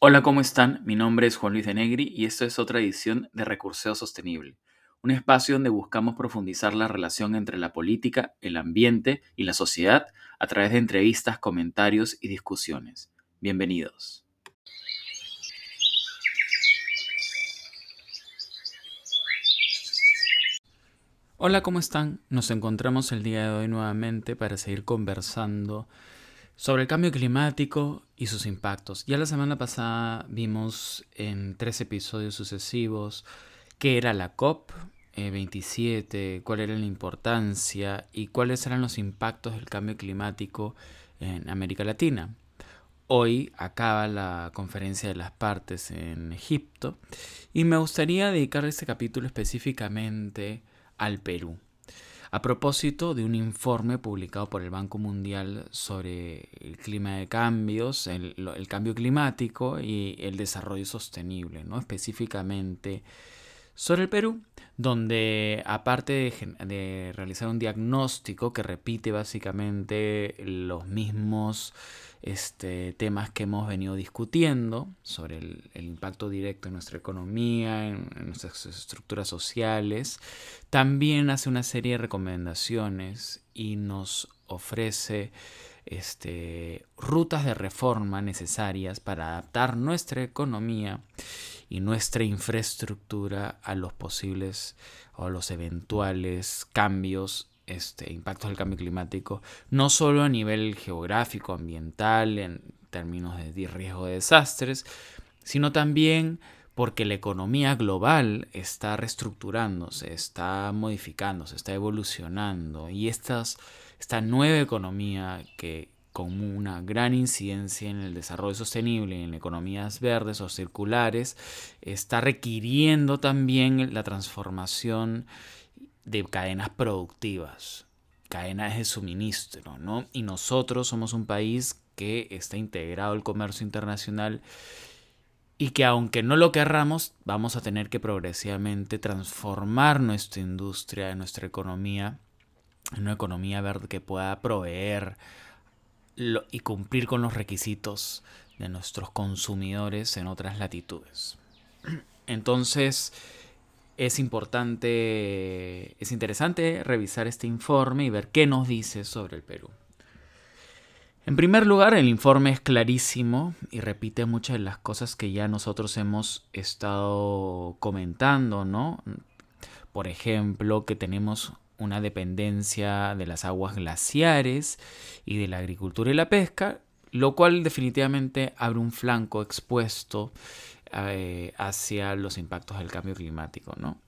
Hola, ¿cómo están? Mi nombre es Juan Luis de Negri y esto es otra edición de Recurseo Sostenible, un espacio donde buscamos profundizar la relación entre la política, el ambiente y la sociedad a través de entrevistas, comentarios y discusiones. Bienvenidos. Hola, ¿cómo están? Nos encontramos el día de hoy nuevamente para seguir conversando sobre el cambio climático y sus impactos. Ya la semana pasada vimos en tres episodios sucesivos qué era la COP 27, eh, cuál era la importancia y cuáles eran los impactos del cambio climático en América Latina. Hoy acaba la conferencia de las partes en Egipto y me gustaría dedicar este capítulo específicamente al Perú a propósito de un informe publicado por el Banco Mundial sobre el clima de cambios, el, cambio climático y el desarrollo sostenible, ¿no? específicamente sobre el Perú, donde aparte de, realizar un diagnóstico que repite básicamente los mismos este, temas que hemos venido discutiendo sobre el, impacto directo en nuestra economía, en, nuestras estructuras sociales. También hace una serie de recomendaciones y nos ofrece este, rutas de reforma necesarias para adaptar nuestra economía y nuestra infraestructura a los posibles o a los eventuales cambios este, impactos del cambio climático, no solo a nivel geográfico, ambiental, en términos de riesgo de desastres, sino también porque la economía global está reestructurándose, está modificándose, está evolucionando y esta nueva economía que con una gran incidencia en el desarrollo sostenible, en economías verdes o circulares, está requiriendo también la transformación de cadenas productivas, cadenas de suministro, ¿no? Y nosotros somos un país que está integrado al comercio internacional y que aunque no lo querramos, vamos a tener que progresivamente transformar nuestra industria, nuestra economía, en una economía verde que pueda proveer y cumplir con los requisitos de nuestros consumidores en otras latitudes. Entonces, es importante, es interesante revisar este informe y ver qué nos dice sobre el Perú. En primer lugar, el informe es clarísimo y repite muchas de las cosas que ya nosotros hemos estado comentando, ¿no? Por ejemplo, que tenemos una dependencia de las aguas glaciares y de la agricultura y la pesca, lo cual definitivamente abre un flanco expuesto eh, hacia los impactos del cambio climático, ¿no?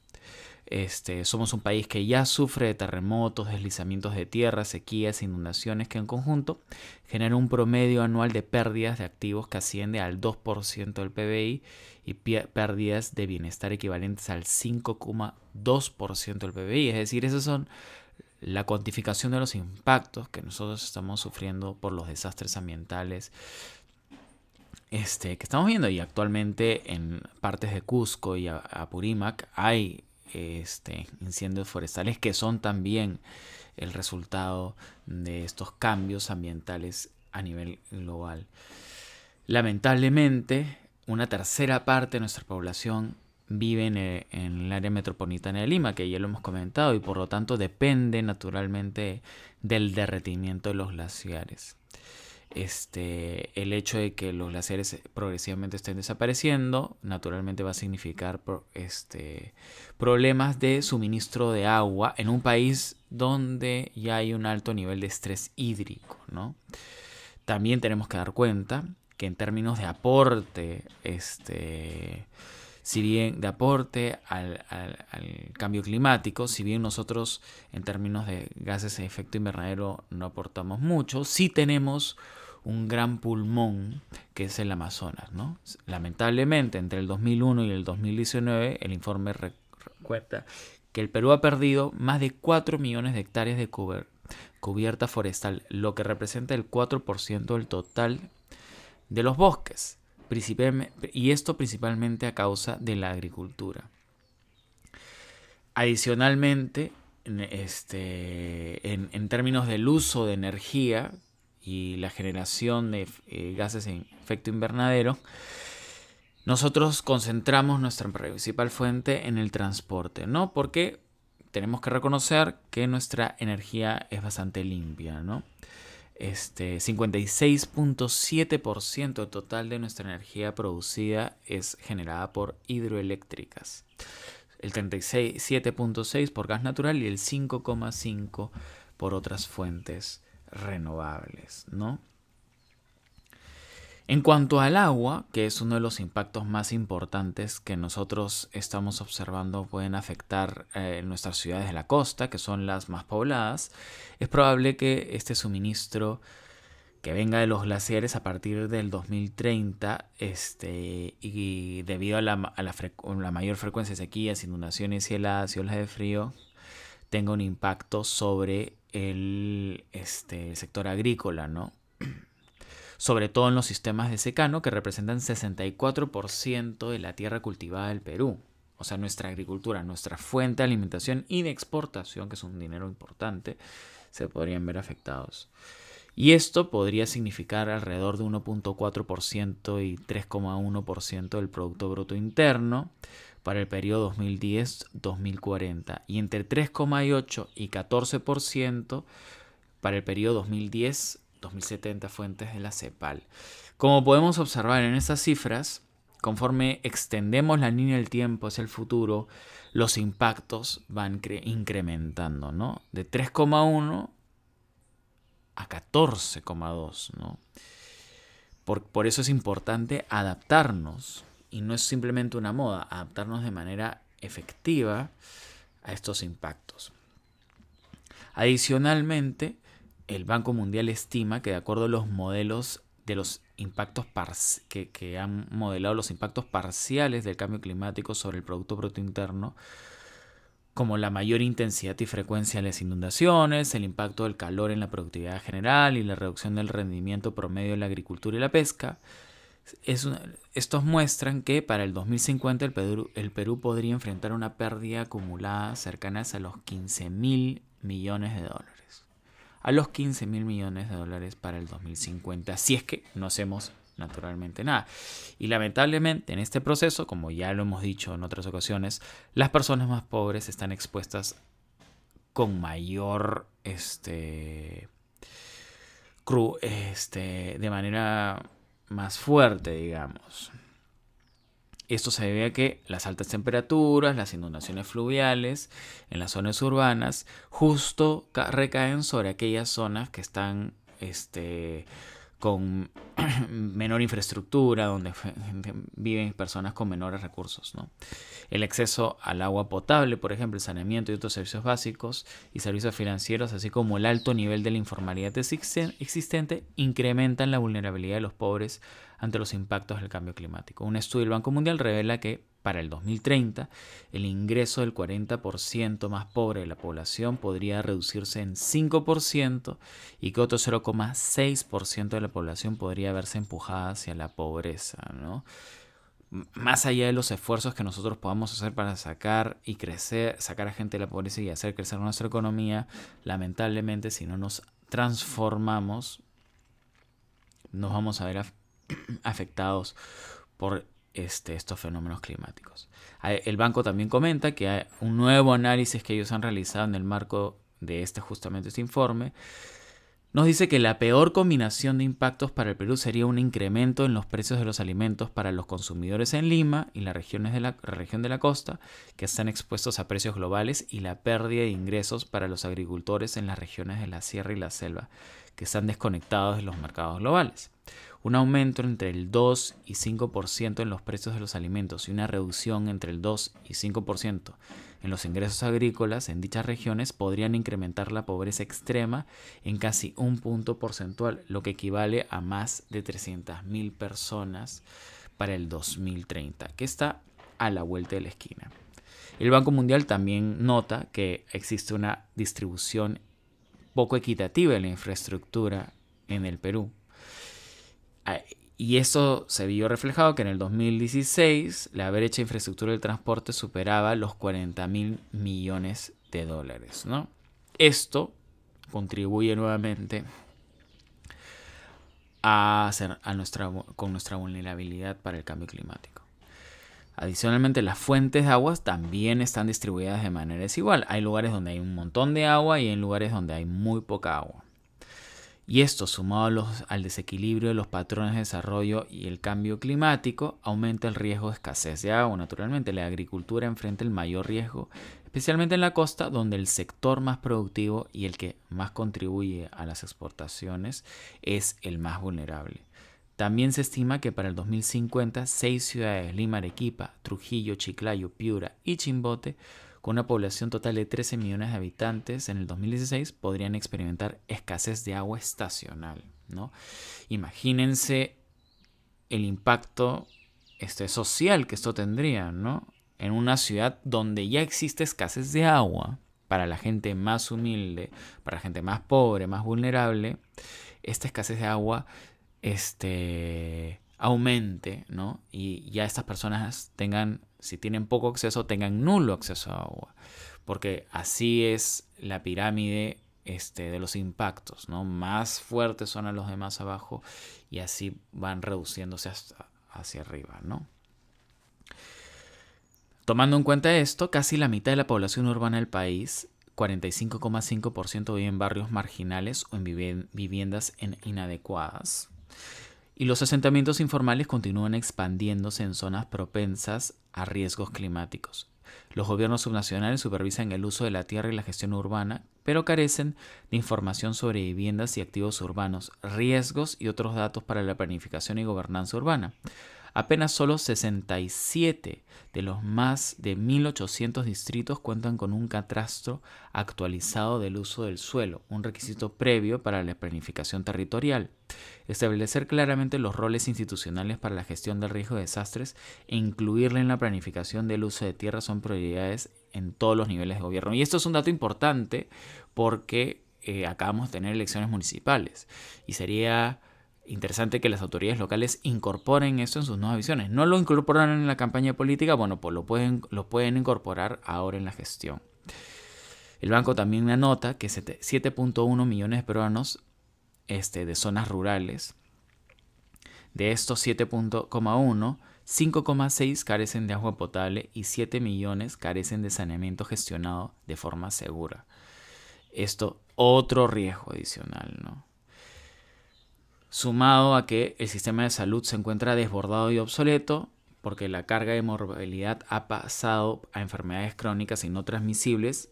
Este, somos un país que ya sufre de terremotos, deslizamientos de tierra, sequías, inundaciones que en conjunto generan un promedio anual de pérdidas de activos que asciende al 2% del PBI y pérdidas de bienestar equivalentes al 5,2% del PBI. Es decir, esas son la cuantificación de los impactos que nosotros estamos sufriendo por los desastres ambientales este, que estamos viendo y actualmente en partes de Cusco y Apurímac hay este, incendios forestales que son también el resultado de estos cambios ambientales a nivel global. Lamentablemente, una tercera parte de nuestra población vive en el, en el, área metropolitana de Lima, que ya lo hemos comentado, y por lo tanto depende naturalmente del derretimiento de los glaciares este, el hecho de que los glaciares progresivamente estén desapareciendo, naturalmente va a significar este, problemas de suministro de agua en un país donde ya hay un alto nivel de estrés hídrico. ¿no? También tenemos que dar cuenta que en términos de aporte, este, si bien de aporte al, al, cambio climático, si bien nosotros en términos de gases de efecto invernadero no aportamos mucho, sí tenemos un gran pulmón que es el Amazonas. ¿no? Lamentablemente, entre el 2001 y el 2019, el informe recuerda que el Perú ha perdido más de 4 millones de hectáreas de cubierta forestal, lo que representa el 4% del total de los bosques, y esto principalmente a causa de la agricultura. Adicionalmente, este, en, en términos del uso de energía, y la generación de eh, gases en efecto invernadero, nosotros concentramos nuestra principal fuente en el transporte, ¿no? Porque tenemos que reconocer que nuestra energía es bastante limpia, ¿no? Este 56.7% total de nuestra energía producida es generada por hidroeléctricas. El 37.6 por gas natural y el 5.5 por otras fuentes renovables, ¿no? En cuanto al agua, que es uno de los impactos más importantes que nosotros estamos observando pueden afectar eh, nuestras ciudades de la costa, que son las más pobladas, es probable que este suministro que venga de los glaciares a partir del 2030 este, y debido a, la, a la, mayor frecuencia de sequías, inundaciones heladas y olas de frío, tenga un impacto sobre el, este, sector agrícola, ¿no? sobre todo en los sistemas de secano que representan 64% de la tierra cultivada del Perú. O sea, nuestra agricultura, nuestra fuente de alimentación y de exportación, que es un dinero importante, se podrían ver afectados. Y esto podría significar alrededor de 1.4% y 3,1% del Producto Bruto Interno para el periodo 2010-2040 y entre 3,8 y 14% para el periodo 2010 2070 fuentes de la CEPAL. Como podemos observar en estas cifras, conforme extendemos la línea del tiempo hacia el futuro, los impactos van incrementando, ¿no? De 3,1 a 14,2, ¿no? Por, por eso es importante adaptarnos, y no es simplemente una moda, adaptarnos de manera efectiva a estos impactos. Adicionalmente, el Banco Mundial estima que de acuerdo a los modelos de los impactos que, que, han modelado los impactos parciales del cambio climático sobre el Producto Bruto Interno, como la mayor intensidad y frecuencia de las inundaciones, el impacto del calor en la productividad general y la reducción del rendimiento promedio de la agricultura y la pesca, estos muestran que para el 2050 el Perú, el Perú podría enfrentar una pérdida acumulada cercana a los 15 mil millones de dólares a los 15 mil millones de dólares para el 2050, si es que no hacemos naturalmente nada. Y lamentablemente en este proceso, como ya lo hemos dicho en otras ocasiones, las personas más pobres están expuestas con mayor, este, cru, este, de manera más fuerte, digamos. Esto se debe a que las altas temperaturas, las inundaciones fluviales en las zonas urbanas justo recaen sobre aquellas zonas que están este, con menor infraestructura, donde viven personas con menores recursos. ¿no? El acceso al agua potable, por ejemplo, el saneamiento y otros servicios básicos y servicios financieros, así como el alto nivel de la informalidad existente, incrementan la vulnerabilidad de los pobres ante los impactos del cambio climático. Un estudio del Banco Mundial revela que para el 2030 el ingreso del 40% más pobre de la población podría reducirse en 5% y que otro 0,6% de la población podría verse empujada hacia la pobreza. ¿no? Más allá de los esfuerzos que nosotros podamos hacer para sacar y crecer, sacar a gente de la pobreza y hacer crecer nuestra economía, lamentablemente si no nos transformamos, nos vamos a ver afectados por este, estos fenómenos climáticos. El banco también comenta que un nuevo análisis que ellos han realizado en el marco de este justamente este informe nos dice que la peor combinación de impactos para el Perú sería un incremento en los precios de los alimentos para los consumidores en Lima y las regiones de la región de la costa, que están expuestos a precios globales, y la pérdida de ingresos para los agricultores en las regiones de la sierra y la selva, que están desconectados de los mercados globales un aumento entre el 2 y 5% en los precios de los alimentos y una reducción entre el 2 y 5% en los ingresos agrícolas en dichas regiones podrían incrementar la pobreza extrema en casi un punto porcentual, lo que equivale a más de 300.000 personas para el 2030, que está a la vuelta de la esquina. El Banco Mundial también nota que existe una distribución poco equitativa de la infraestructura en el Perú. Ah, y eso se vio reflejado que en el 2016 la brecha de infraestructura del transporte superaba los 40 mil millones de dólares. ¿no? Esto contribuye nuevamente a hacer a nuestra, con nuestra vulnerabilidad para el cambio climático. Adicionalmente, las fuentes de agua también están distribuidas de manera desigual. Hay lugares donde hay un montón de agua y hay lugares donde hay muy poca agua. Y esto, sumado al desequilibrio de los patrones de desarrollo y el cambio climático, aumenta el riesgo de escasez de agua. Naturalmente, la agricultura enfrenta el mayor riesgo, especialmente en la costa, donde el sector más productivo y el que más contribuye a las exportaciones es el más vulnerable. También se estima que para el 2050, seis ciudades, Lima, Arequipa, Trujillo, Chiclayo, Piura y Chimbote, con una población total de 13 millones de habitantes en el 2016 podrían experimentar escasez de agua estacional. ¿no? Imagínense el impacto este, social que esto tendría ¿no? en una ciudad donde ya existe escasez de agua para la gente más humilde, para la gente más pobre, más vulnerable, esta escasez de agua este, aumente, ¿no? Y ya estas personas tengan si tienen poco acceso, tengan nulo acceso a agua. Porque así es la pirámide este, de los impactos, ¿no? Más fuertes son a los de más abajo y así van reduciéndose hasta hacia arriba, ¿no? Tomando en cuenta esto, casi la mitad de la población urbana del país, 45,5% vive en barrios marginales o en viviendas inadecuadas. Y los asentamientos informales continúan expandiéndose en zonas propensas a riesgos climáticos. Los gobiernos subnacionales supervisan el uso de la tierra y la gestión urbana, pero carecen de información sobre viviendas y activos urbanos, riesgos y otros datos para la planificación y gobernanza urbana. Apenas solo 67 de los más de 1.800 distritos cuentan con un catastro actualizado del uso del suelo, un requisito previo para la planificación territorial. Establecer claramente los roles institucionales para la gestión del riesgo de desastres e incluirla en la planificación del uso de tierra son prioridades en todos los niveles de gobierno. Y esto es un dato importante porque eh, acabamos de tener elecciones municipales y sería interesante que las autoridades locales incorporen esto en sus nuevas visiones. No lo incorporaron en la campaña política, bueno, pues lo pueden, lo pueden incorporar ahora en la gestión. El banco también anota que 7.1 millones de peruanos este, de zonas rurales, de estos 7.1, 5,6 carecen de agua potable y 7 millones carecen de saneamiento gestionado de forma segura. Esto, otro riesgo adicional, ¿no? Sumado a que el sistema de salud se encuentra desbordado y obsoleto porque la carga de morbilidad ha pasado a enfermedades crónicas y no transmisibles,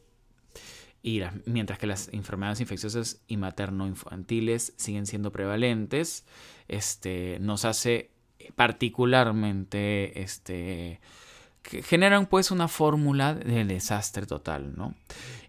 y mientras que las enfermedades infecciosas y materno-infantiles siguen siendo prevalentes, este, nos hace particularmente este, generan pues una fórmula de desastre total, ¿no?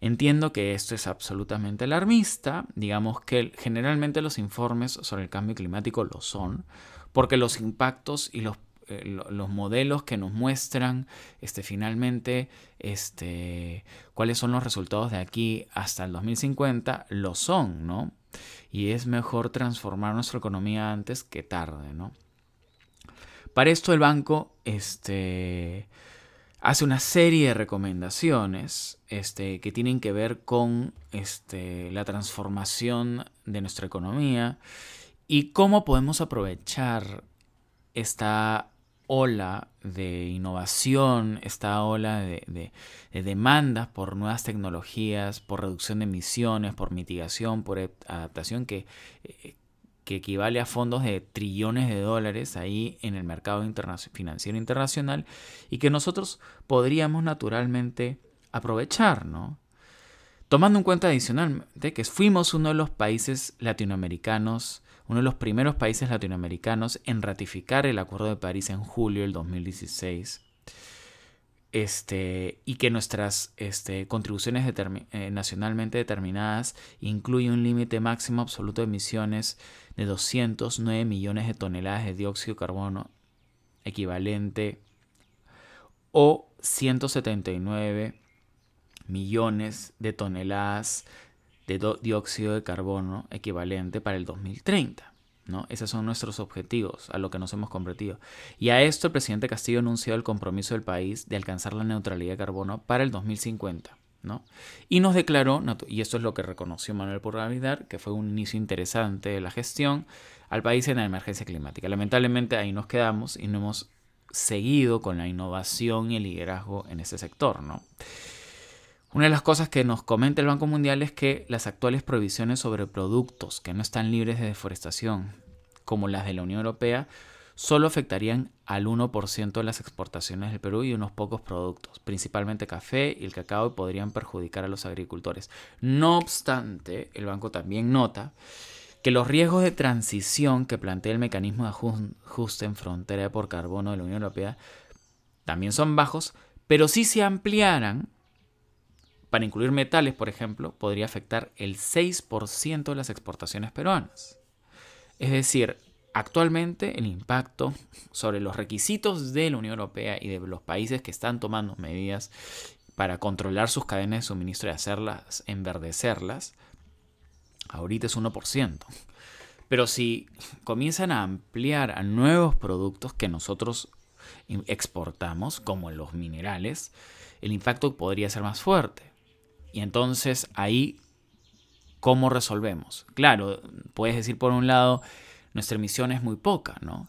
Entiendo que esto es absolutamente alarmista, digamos que generalmente los informes sobre el cambio climático lo son, porque los impactos y los, eh, los modelos que nos muestran este, finalmente este, cuáles son los resultados de aquí hasta el 2050 lo son, ¿no? Y es mejor transformar nuestra economía antes que tarde, ¿no? Para esto el banco este, hace una serie de recomendaciones este, que tienen que ver con este, la transformación de nuestra economía y cómo podemos aprovechar esta ola de innovación, esta ola de, de, demandas por nuevas tecnologías, por reducción de emisiones, por mitigación, por adaptación que, eh, que equivale a fondos de trillones de dólares ahí en el mercado financiero internacional y que nosotros podríamos naturalmente aprovechar, ¿no? Tomando en cuenta adicionalmente que fuimos uno de los países latinoamericanos, uno de los primeros países latinoamericanos en ratificar el Acuerdo de París en julio del 2016 este, y que nuestras este, contribuciones eh, nacionalmente determinadas incluyen un límite máximo absoluto de emisiones de 209 millones de toneladas de dióxido de carbono equivalente o 179 millones de toneladas de dióxido de carbono equivalente para el 2030. ¿No? Esos son nuestros objetivos, a lo que nos hemos comprometido. Y a esto el presidente Castillo anunció el compromiso del país de alcanzar la neutralidad de carbono para el 2050. ¿no? Y nos declaró, y esto es lo que reconoció Manuel Purnavidar, que fue un inicio interesante de la gestión al país en la emergencia climática. Lamentablemente ahí nos quedamos y no hemos seguido con la innovación y el liderazgo en ese sector, ¿no? Una de las cosas que nos comenta el Banco Mundial es que las actuales prohibiciones sobre productos que no están libres de deforestación, como las de la Unión Europea, solo afectarían al 1% de las exportaciones del Perú y unos pocos productos, principalmente café y el cacao, y podrían perjudicar a los agricultores. No obstante, el banco también nota que los riesgos de transición que plantea el mecanismo de ajuste en frontera por carbono de la Unión Europea también son bajos, pero si se ampliaran, para incluir metales, por ejemplo, podría afectar el 6% de las exportaciones peruanas. Es decir, actualmente el impacto sobre los requisitos de la Unión Europea y de los países que están tomando medidas para controlar sus cadenas de suministro y hacerlas enverdecerlas, ahorita es 1%. Pero si comienzan a ampliar a nuevos productos que nosotros exportamos, como los minerales, el impacto podría ser más fuerte. Y entonces ahí, ¿cómo resolvemos? Claro, puedes decir por un lado, nuestra emisión es muy poca, ¿no?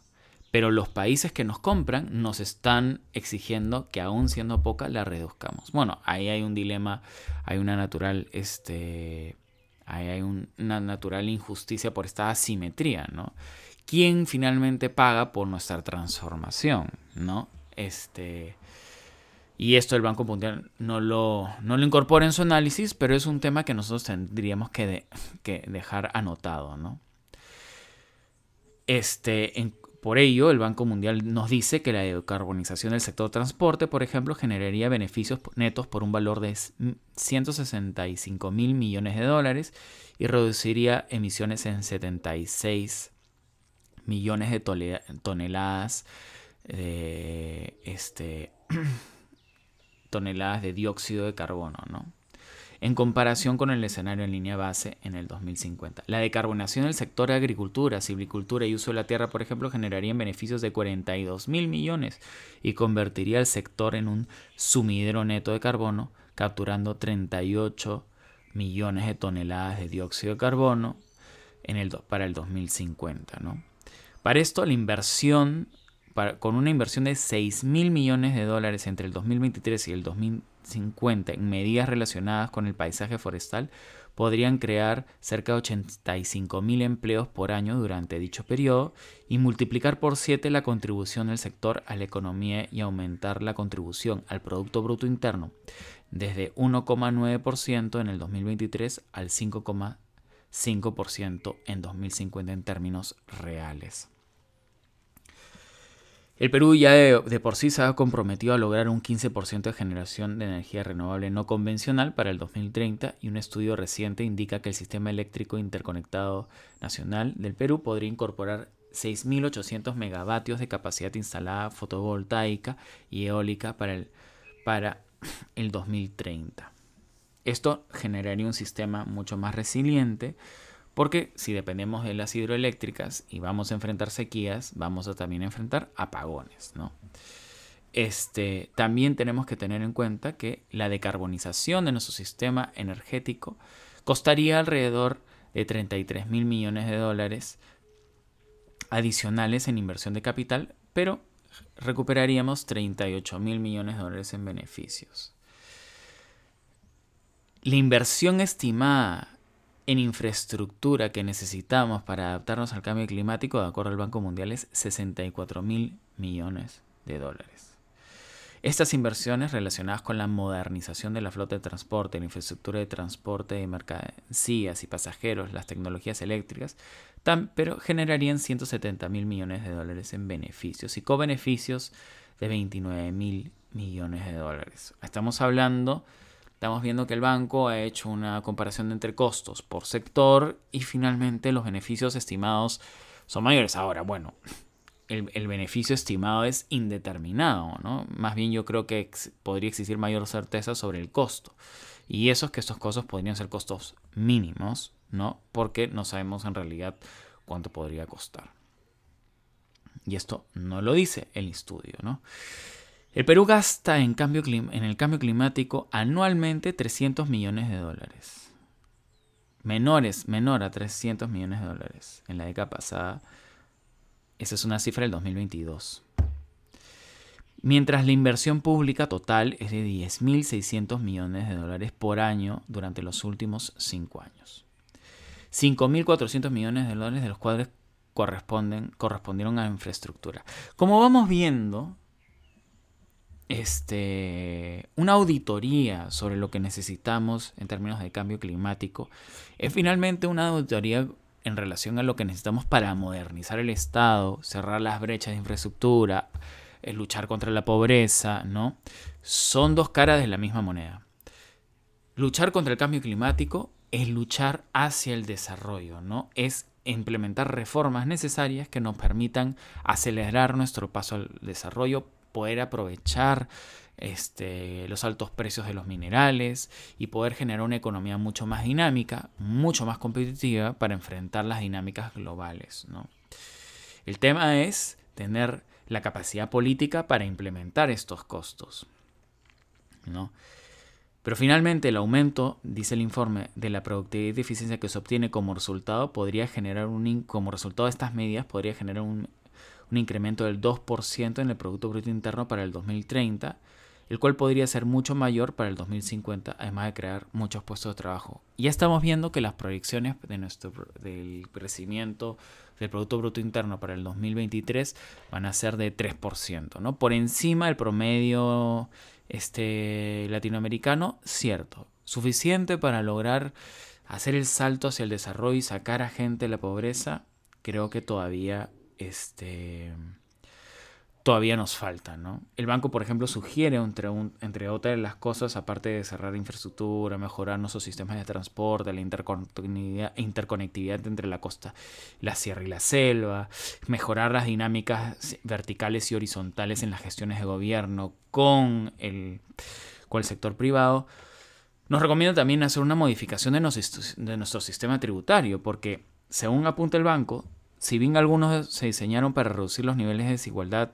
Pero los países que nos compran nos están exigiendo que aún siendo poca la reduzcamos. Bueno, ahí hay un dilema, hay una natural, este, ahí hay una natural injusticia por esta asimetría, ¿no? ¿Quién finalmente paga por nuestra transformación, ¿no? Este, y esto el Banco Mundial no lo, no lo incorpora en su análisis, pero es un tema que nosotros tendríamos que, que dejar anotado. ¿no? Este, por ello, el Banco Mundial nos dice que la decarbonización del sector transporte, por ejemplo, generaría beneficios netos por un valor de 165 mil millones de dólares y reduciría emisiones en 76 millones de toneladas de este toneladas de dióxido de carbono, ¿no? en comparación con el escenario en línea base en el 2050. La decarbonación del sector de agricultura, silvicultura y uso de la tierra, por ejemplo, generaría beneficios de 42 mil millones y convertiría el sector en un sumidero neto de carbono, capturando 38 millones de toneladas de dióxido de carbono en el, para el 2050. ¿no? Para esto, la inversión con una inversión de 6 mil millones de dólares entre el 2023 y el 2050 en medidas relacionadas con el paisaje forestal, podrían crear cerca de 85 mil empleos por año durante dicho periodo y multiplicar por 7 la contribución del sector a la economía y aumentar la contribución al Producto Bruto Interno desde 1,9% en el 2023 al 5,5% en 2050 en términos reales. El Perú ya de, por sí se ha comprometido a lograr un 15% de generación de energía renovable no convencional para el 2030 y un estudio reciente indica que el sistema eléctrico interconectado nacional del Perú podría incorporar 6.800 megavatios de capacidad instalada fotovoltaica y eólica para el, para el 2030. Esto generaría un sistema mucho más resiliente porque si dependemos de las hidroeléctricas y vamos a enfrentar sequías, vamos a también enfrentar apagones, ¿no? Este, también tenemos que tener en cuenta que la decarbonización de nuestro sistema energético costaría alrededor de 33 mil millones de dólares adicionales en inversión de capital, pero recuperaríamos 38 mil millones de dólares en beneficios. La inversión estimada en infraestructura que necesitamos para adaptarnos al cambio climático, de acuerdo al Banco Mundial, es 64 mil millones de dólares. Estas inversiones relacionadas con la modernización de la flota de transporte, la infraestructura de transporte de mercancías y pasajeros, las tecnologías eléctricas, pero generarían 170 mil millones de dólares en beneficios y co-beneficios de 29 mil millones de dólares. Estamos hablando estamos viendo que el banco ha hecho una comparación entre costos por sector y finalmente los beneficios estimados son mayores. Ahora, bueno, el, beneficio estimado es indeterminado, ¿no? Más bien yo creo que podría existir mayor certeza sobre el costo. Y eso es que estos costos podrían ser costos mínimos, ¿no? Porque no sabemos en realidad cuánto podría costar. Y esto no lo dice el estudio, ¿no? El Perú gasta en, cambio, en el cambio climático anualmente 300 millones de dólares. Menores, menor a 300 millones de dólares. En la década pasada, esa es una cifra del 2022. mientras la inversión pública total es de 10.600 millones de dólares por año durante los últimos cinco años. 5.400 millones de dólares de los cuales corresponden, correspondieron a infraestructura. Como vamos viendo, este, una auditoría sobre lo que necesitamos en términos de cambio climático es finalmente una auditoría en relación a lo que necesitamos para modernizar el Estado, cerrar las brechas de infraestructura, eh, luchar contra la pobreza, ¿no? Son dos caras de la misma moneda. Luchar contra el cambio climático es luchar hacia el desarrollo, ¿no? Es implementar reformas necesarias que nos permitan acelerar nuestro paso al desarrollo, poder aprovechar este, los altos precios de los minerales y poder generar una economía mucho más dinámica, mucho más competitiva para enfrentar las dinámicas globales. ¿no? El tema es tener la capacidad política para implementar estos costos. ¿no? Pero finalmente el aumento, dice el informe, de la productividad y eficiencia que se obtiene como resultado podría generar un como resultado de estas medidas podría generar un, un incremento del 2% en el producto bruto interno para el 2030, el cual podría ser mucho mayor para el 2050, además de crear muchos puestos de trabajo. Ya estamos viendo que las proyecciones de nuestro del crecimiento del producto bruto interno para el 2023 van a ser de 3%, ¿no? Por encima del promedio este, latinoamericano, cierto, suficiente para lograr hacer el salto hacia el desarrollo y sacar a gente de la pobreza, creo que todavía este, todavía nos falta. ¿no? El banco, por ejemplo, sugiere, entre, entre otras las cosas, aparte de cerrar infraestructura, mejorar nuestros sistemas de transporte, la interconectividad, interconectividad entre la costa, la sierra y la selva, mejorar las dinámicas verticales y horizontales en las gestiones de gobierno con el, con el sector privado, nos recomienda también hacer una modificación de, de nuestro sistema tributario, porque según apunta el banco, si bien algunos se diseñaron para reducir los niveles de desigualdad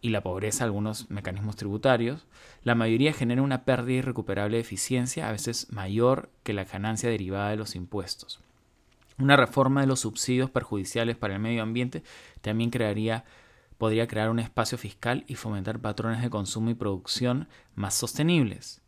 y la pobreza, algunos mecanismos tributarios, la mayoría genera una pérdida irrecuperable de eficiencia, a veces mayor que la ganancia derivada de los impuestos. Una reforma de los subsidios perjudiciales para el medio ambiente también crearía, podría crear un espacio fiscal y fomentar patrones de consumo y producción más sostenibles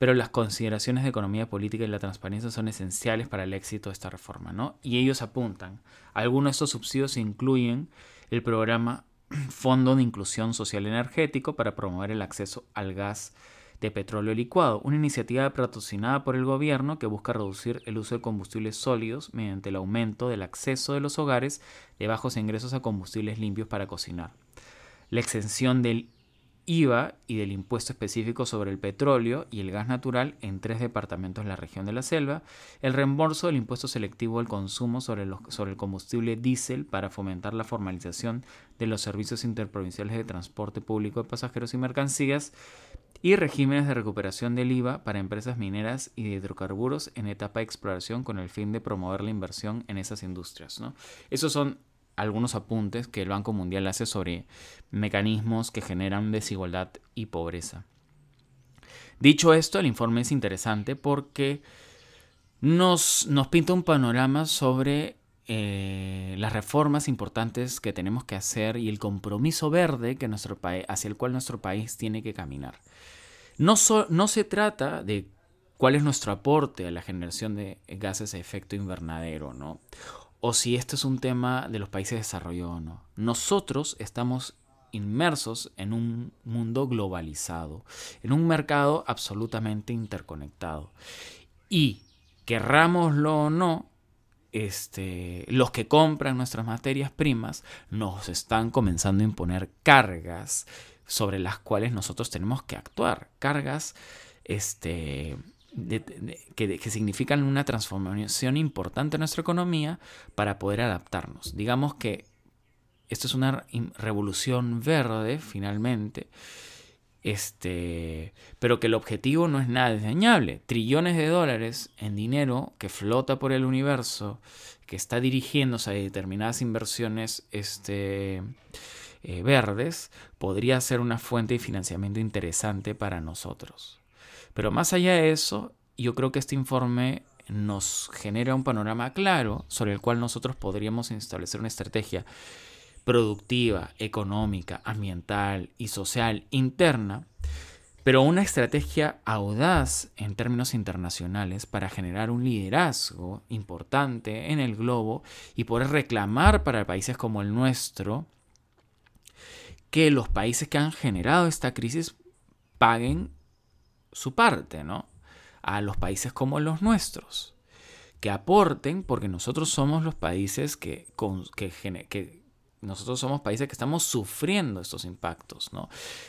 pero las consideraciones de economía política y la transparencia son esenciales para el éxito de esta reforma, ¿no? Y ellos apuntan, algunos de estos subsidios incluyen el programa Fondo de Inclusión Social Energético para promover el acceso al gas de petróleo licuado, una iniciativa patrocinada por el gobierno que busca reducir el uso de combustibles sólidos mediante el aumento del acceso de los hogares de bajos ingresos a combustibles limpios para cocinar. La exención del IVA y del impuesto específico sobre el petróleo y el gas natural en tres departamentos de la región de la selva, el reembolso del impuesto selectivo al consumo sobre, sobre el combustible diésel para fomentar la formalización de los servicios interprovinciales de transporte público de pasajeros y mercancías y regímenes de recuperación del IVA para empresas mineras y de hidrocarburos en etapa de exploración con el fin de promover la inversión en esas industrias. ¿no? Esos son algunos apuntes que el Banco Mundial hace sobre mecanismos que generan desigualdad y pobreza. Dicho esto, el informe es interesante porque nos, nos pinta un panorama sobre eh, las reformas importantes que tenemos que hacer y el compromiso verde que nuestro hacia el cual nuestro país tiene que caminar. No, no se trata de cuál es nuestro aporte a la generación de gases de efecto invernadero, ¿no? O si esto es un tema de los países desarrollados o no. Nosotros estamos inmersos en un mundo globalizado, en un mercado absolutamente interconectado. Y querrámoslo o no, este, los que compran nuestras materias primas nos están comenzando a imponer cargas sobre las cuales nosotros tenemos que actuar. Cargas este, que, significan una transformación importante en nuestra economía para poder adaptarnos. Digamos que esto es una revolución verde, finalmente, este, pero que el objetivo no es nada desdeñable. Trillones de dólares en dinero que flota por el universo, que está dirigiéndose a determinadas inversiones este, eh, verdes, podría ser una fuente de financiamiento interesante para nosotros. Pero más allá de eso, yo creo que este informe nos genera un panorama claro sobre el cual nosotros podríamos establecer una estrategia. productiva, económica, ambiental y social interna, pero una estrategia audaz en términos internacionales para generar un liderazgo importante en el globo y poder reclamar para países como el nuestro que los países que han generado esta crisis paguen su parte, ¿no? A los países como los nuestros. Que aporten, porque nosotros somos los países que, que, nosotros somos países que estamos sufriendo estos impactos, ¿no?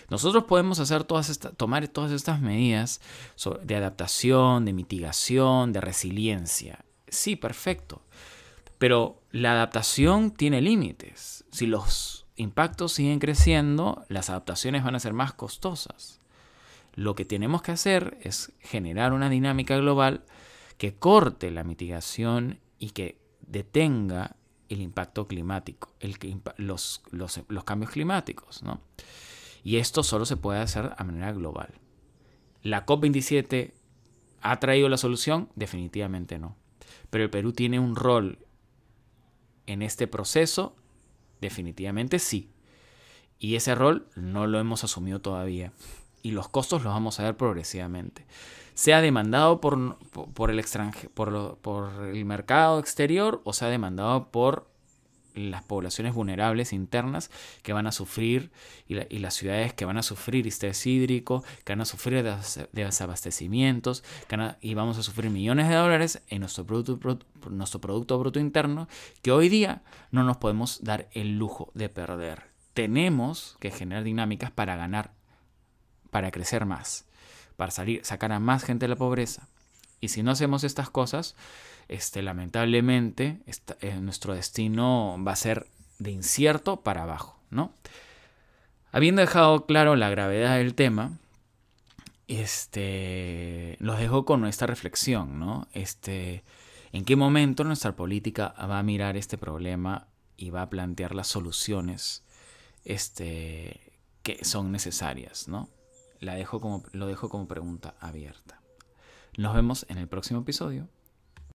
Nosotros podemos hacer todas tomar todas estas medidas de adaptación, de mitigación, de resiliencia. Sí, perfecto. Pero la adaptación tiene límites. Si los impactos siguen creciendo, las adaptaciones van a ser más costosas. Lo que tenemos que hacer es generar una dinámica global que corte la mitigación y que detenga el impacto climático, los, cambios climáticos. ¿no? Y esto solo se puede hacer a manera global. ¿La COP27 ha traído la solución? Definitivamente no. Pero el Perú tiene un rol en este proceso Definitivamente sí. Y ese rol no lo hemos asumido todavía. Y los costos los vamos a ver progresivamente. Sea demandado por, por, el, por, por el mercado exterior o sea demandado por las poblaciones vulnerables internas que van a sufrir y, las ciudades que van a sufrir estrés hídrico, que van a sufrir desabastecimientos, y vamos a sufrir millones de dólares en nuestro producto, nuestro producto Bruto Interno que hoy día no nos podemos dar el lujo de perder. Tenemos que generar dinámicas para ganar, para crecer más, para salir, sacar a más gente de la pobreza. Y si no hacemos estas cosas, este, lamentablemente eh, nuestro destino va a ser de incierto para abajo, ¿no? Habiendo dejado claro la gravedad del tema, este, los dejo con nuestra reflexión, ¿no? Este, ¿En qué momento nuestra política va a mirar este problema y va a plantear las soluciones este, que son necesarias, ¿no? La dejo como, lo dejo como pregunta abierta. Nos vemos en el próximo episodio.